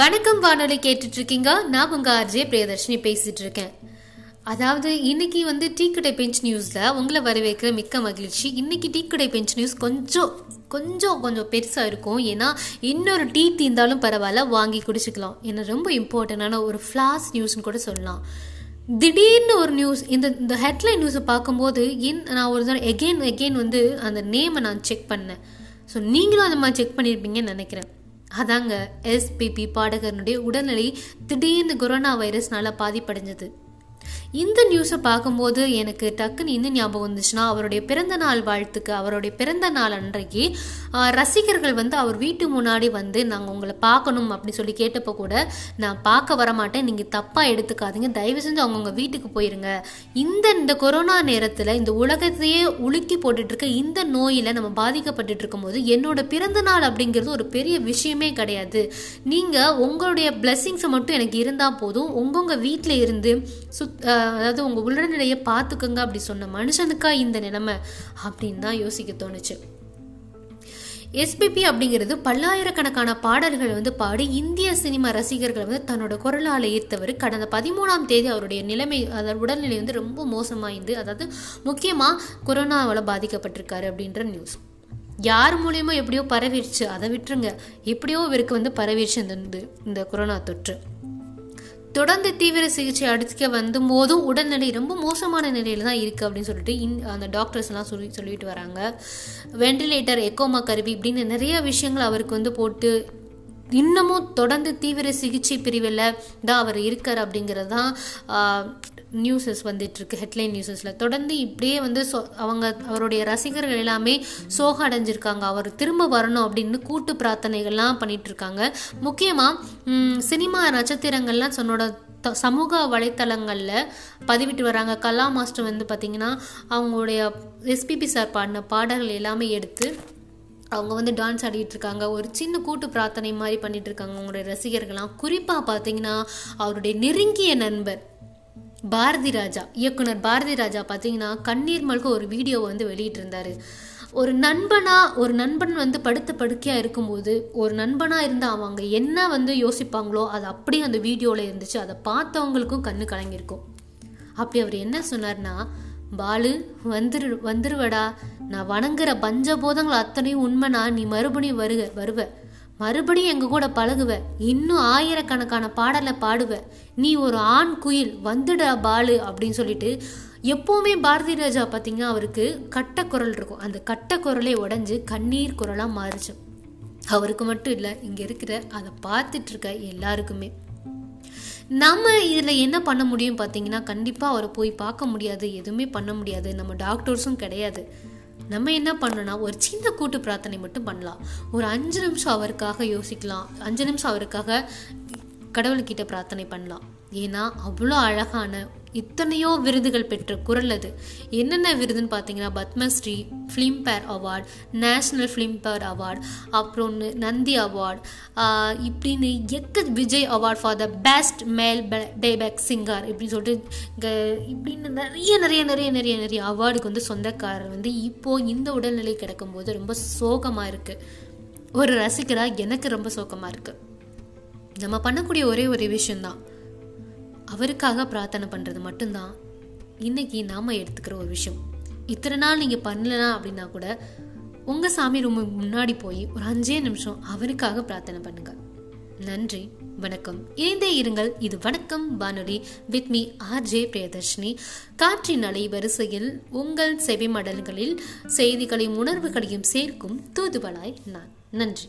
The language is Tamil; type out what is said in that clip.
வணக்கம் வானொலி கேட்டுட்டு இருக்கீங்க நான் உங்க ஆர்ஜே பிரியதர்ஷினி பேசிட்டு இருக்கேன் அதாவது இன்னைக்கு வந்து டீ கடை பெஞ்ச் நியூஸ்ல உங்களை வரவேற்கிற மிக்க மகிழ்ச்சி. இன்னைக்கு டீ கடை பெஞ்ச் நியூஸ் கொஞ்சம் கொஞ்சம் கொஞ்சம் பெருசாக இருக்கும். ஏன்னா இன்னொரு டீ தீர்ந்தாலும் பரவாயில்ல வாங்கி குடிச்சுக்கலாம். ஏன்னா ரொம்ப இம்பார்ட்டண்டான ஒரு ஃப்ளாஸ் நியூஸ்னு கூட சொல்லலாம். திடீர்னு ஒரு நியூஸ் இந்த இந்த ஹெட்லைன் நியூஸை பார்க்கும்போது இன் நான் ஒரு தடவை எகெயின் எகெயின் வந்து அந்த நேமை நான் செக் பண்ணேன். ஸோ நீங்களும் அந்த மாதிரி செக் பண்ணியிருப்பீங்கன்னு நினைக்கிறேன். அதாங்க எஸ்பிபி பாடகரனுடைய உடல்நிலை திடீர்னு கொரோனா வைரஸ்னால பாதிப்படைஞ்சது. இந்த நியூஸை பார்க்கும்போது எனக்கு டக்குன்னு இன்னும் ஞாபகம் வந்துச்சுன்னா அவருடைய பிறந்த நாள் வாழ்த்துக்கு அவருடைய பிறந்த நாள் அன்றைக்கு ரசிகர்கள் வந்து அவர் வீட்டு முன்னாடி வந்து நாங்கள் உங்களை பார்க்கணும் அப்படின்னு சொல்லி கேட்டப்போ கூட நான் பார்க்க வரமாட்டேன். நீங்கள் தப்பாக எடுத்துக்காதீங்க. தயவு செஞ்சு அவங்கவுங்க வீட்டுக்கு போயிருங்க. இந்த இந்த கொரோனா நேரத்தில் இந்த உலகத்தையே உலுக்கி போட்டுட்ருக்க இந்த நோயில் நம்ம பாதிக்கப்பட்டுட்டு இருக்கும்போது என்னோட பிறந்த நாள் அப்படிங்கிறது ஒரு பெரிய விஷயமே கிடையாது. நீங்கள் உங்களுடைய பிளெஸ்ஸிங்ஸை மட்டும் எனக்கு இருந்தால் போதும். உங்கவுங்க வீட்டில் இருந்து சுத் அதாவது உங்கள் உடல்நிலையை பார்த்துக்கோங்க அப்படி சொன்ன மனுஷனுக்கா இந்த நிலைமை அப்படின்னு தான் யோசிக்க தோணுச்சு. எஸ்பிபி அப்படிங்கிறது பல்லாயிரக்கணக்கான பாடல்கள் வந்து பாடி இந்திய சினிமா ரசிகர்கள் வந்து தன்னோட குரலால் ஈர்த்தவர். கடந்த பதிமூணாம் தேதி அவருடைய நிலைமை அதாவது உடல்நிலை வந்து ரொம்ப மோசமாயிருந்து அதாவது முக்கியமாக கொரோனாவால் பாதிக்கப்பட்டிருக்காரு அப்படின்ற நியூஸ் யார் மூலியமோ எப்படியோ பரவிடுச்சு அதை விட்டுருங்க. எப்படியோ இவருக்கு வந்து பரவிடுச்சு இந்த- இந்த கொரோனா தொற்று. தொடர்ந்து தீவிர சிகிச்சை அடிக்க வந்த போதும் உடல்நிலை ரொம்ப மோசமான நிலையில் தான் இருக்குது அப்படின்னு சொல்லிட்டு இன் அந்த டாக்டர்ஸ்லாம் சொல்லி சொல்லிட்டு வராங்க. வெண்டிலேட்டர் எக்கோமா கருவி இப்படின்னு நிறைய விஷயங்கள் அவருக்கு வந்து போட்டு இன்னமும் தொடர்ந்து தீவிர சிகிச்சை பிரிவில் தான் அவர் இருக்கார் அப்படிங்கிறது தான் நியூஸஸ் வந்துட்டுருக்கு ஹெட்லைன் நியூஸஸில் தொடர்ந்து இப்படியே வந்து சொ- அவங்க அவருடைய ரசிகர்கள் எல்லாமே சோகம் அடைஞ்சிருக்காங்க அவர் திரும்ப வரணும் அப்படின்னு கூட்டு பிரார்த்தனைகள்லாம் பண்ணிகிட்ருக்காங்க முக்கியமாக சினிமா நட்சத்திரங்கள்லாம் சொன்னோட த- சமூக வலைத்தளங்களில் பதிவிட்டு வராங்க. கலா மாஸ்டர் வந்து பார்த்திங்கன்னா அவங்களுடைய எஸ்பிபி சார் பாடின பாடல்கள் எல்லாமே எடுத்து அவங்க வந்து டான்ஸ் ஆடிட்டு இருக்காங்க ஒரு சின்ன கூட்டு பிரார்த்தனை மாதிரி பண்ணிட்டு இருக்காங்க அவங்களுடைய ரசிகர்கள்லாம். குறிப்பாக பார்த்தீங்கன்னா அவருடைய நெருங்கிய நண்பர் பாரதி ராஜா இயக்குனர் பாரதி ராஜா பார்த்தீங்கன்னா கண்ணீர் மல்க ஒரு வீடியோ வந்து வெளியிட்டிருந்தாரு. ஒரு நண்பனா ஒரு நண்பன் வந்து படுத்த படுக்கையா இருக்கும்போது ஒரு நண்பனா இருந்தா அவங்க என்ன வந்து யோசிப்பாங்களோ அது அப்படியே அந்த வீடியோல இருந்துச்சு. அதை பார்த்தவங்களுக்கும் கண்ணு கலங்கியிருக்கும். அப்படி அவர் என்ன சொன்னார்னா பாலு வந்துரு வந்துருவடா. நான் வணங்குற பஞ்சபோதங்கள் அத்தனையும் உண்மைனா நீ மறுபடியும் வருக வருவ. மறுபடியும் எங்க கூட பழகுவ. இன்னும் ஆயிரக்கணக்கான பாடலை பாடுவ. நீ ஒரு ஆண் குயில் வந்துடா பாலு அப்படின்னு சொல்லிட்டு எப்போவுமே பாரதி ராஜா பார்த்தீங்கன்னா அவருக்கு கட்ட குரல் இருக்கும். அந்த கட்ட குரலே கண்ணீர் குரலாக மாறுச்சு. அவருக்கு மட்டும் இல்லை இங்கே இருக்கிற அதை பார்த்துட்டு இருக்க எல்லாருக்குமே. நம்ம இதில் என்ன பண்ண முடியும் பார்த்தீங்கன்னா கண்டிப்பாக அவரை போய் பார்க்க முடியாது எதுவுமே பண்ண முடியாது. நம்ம டாக்டர்ஸும் கிடையாது. நம்ம என்ன பண்ணோம்னா ஒரு சின்ன கூட்டு பிரார்த்தனை மட்டும் பண்ணலாம். ஒரு அஞ்சு நிமிஷம் அவருக்காக யோசிக்கலாம். அஞ்சு நிமிஷம் அவருக்காக கடவுள்கிட்ட பிரார்த்தனை பண்ணலாம். ஏன்னா அவ்வளோ அழகான இத்தனையோ விருதுகள் பெற்ற குரல் அது. என்னென்ன விருதுன்னு பார்த்தீங்கன்னா Padmashri Filmfare award national Filmfare award அப்புறம் நந்தி அவார்ட் இப்படின்னு எக்க Vijay award for the best male playback singer இப்படின்னு சொல்லிட்டு இப்படின்னு நிறைய நிறைய நிறைய நிறைய நிறைய அவார்டுக்கு வந்து சொந்தக்காரர் வந்து இப்போது இந்த உடல்நிலை கிடக்கும்போது ரொம்ப சோகமாக இருக்குது ஒரு ரசிகராக எனக்கு ரொம்ப சோகமாக இருக்குது நம்ம பண்ணக்கூடிய ஒரே ஒரு விஷயம்தான். அவருக்காக பிரார்த்தனை பண்ணுறது மட்டும்தான். இன்னைக்கு நாம் எடுத்துக்கிற ஒரு விஷயம். இத்தனை நாள் நீங்கள் பண்ணலனா அப்படின்னா கூட உங்கள் சாமி ரொம்ப முன்னாடி போய் ஒரு அஞ்சே நிமிஷம் அவருக்காக பிரார்த்தனை பண்ணுங்க. நன்றி வணக்கம். இணைந்தே இருங்கள். இது வணக்கம் வானொலி with me R J Priyadarshini. காற்றின் அலை வரிசையில் உங்கள் செவிமடல்களில் செய்திகளையும் உணர்வுகளையும் சேர்க்கும் தூதுவளாய் நான். நன்றி.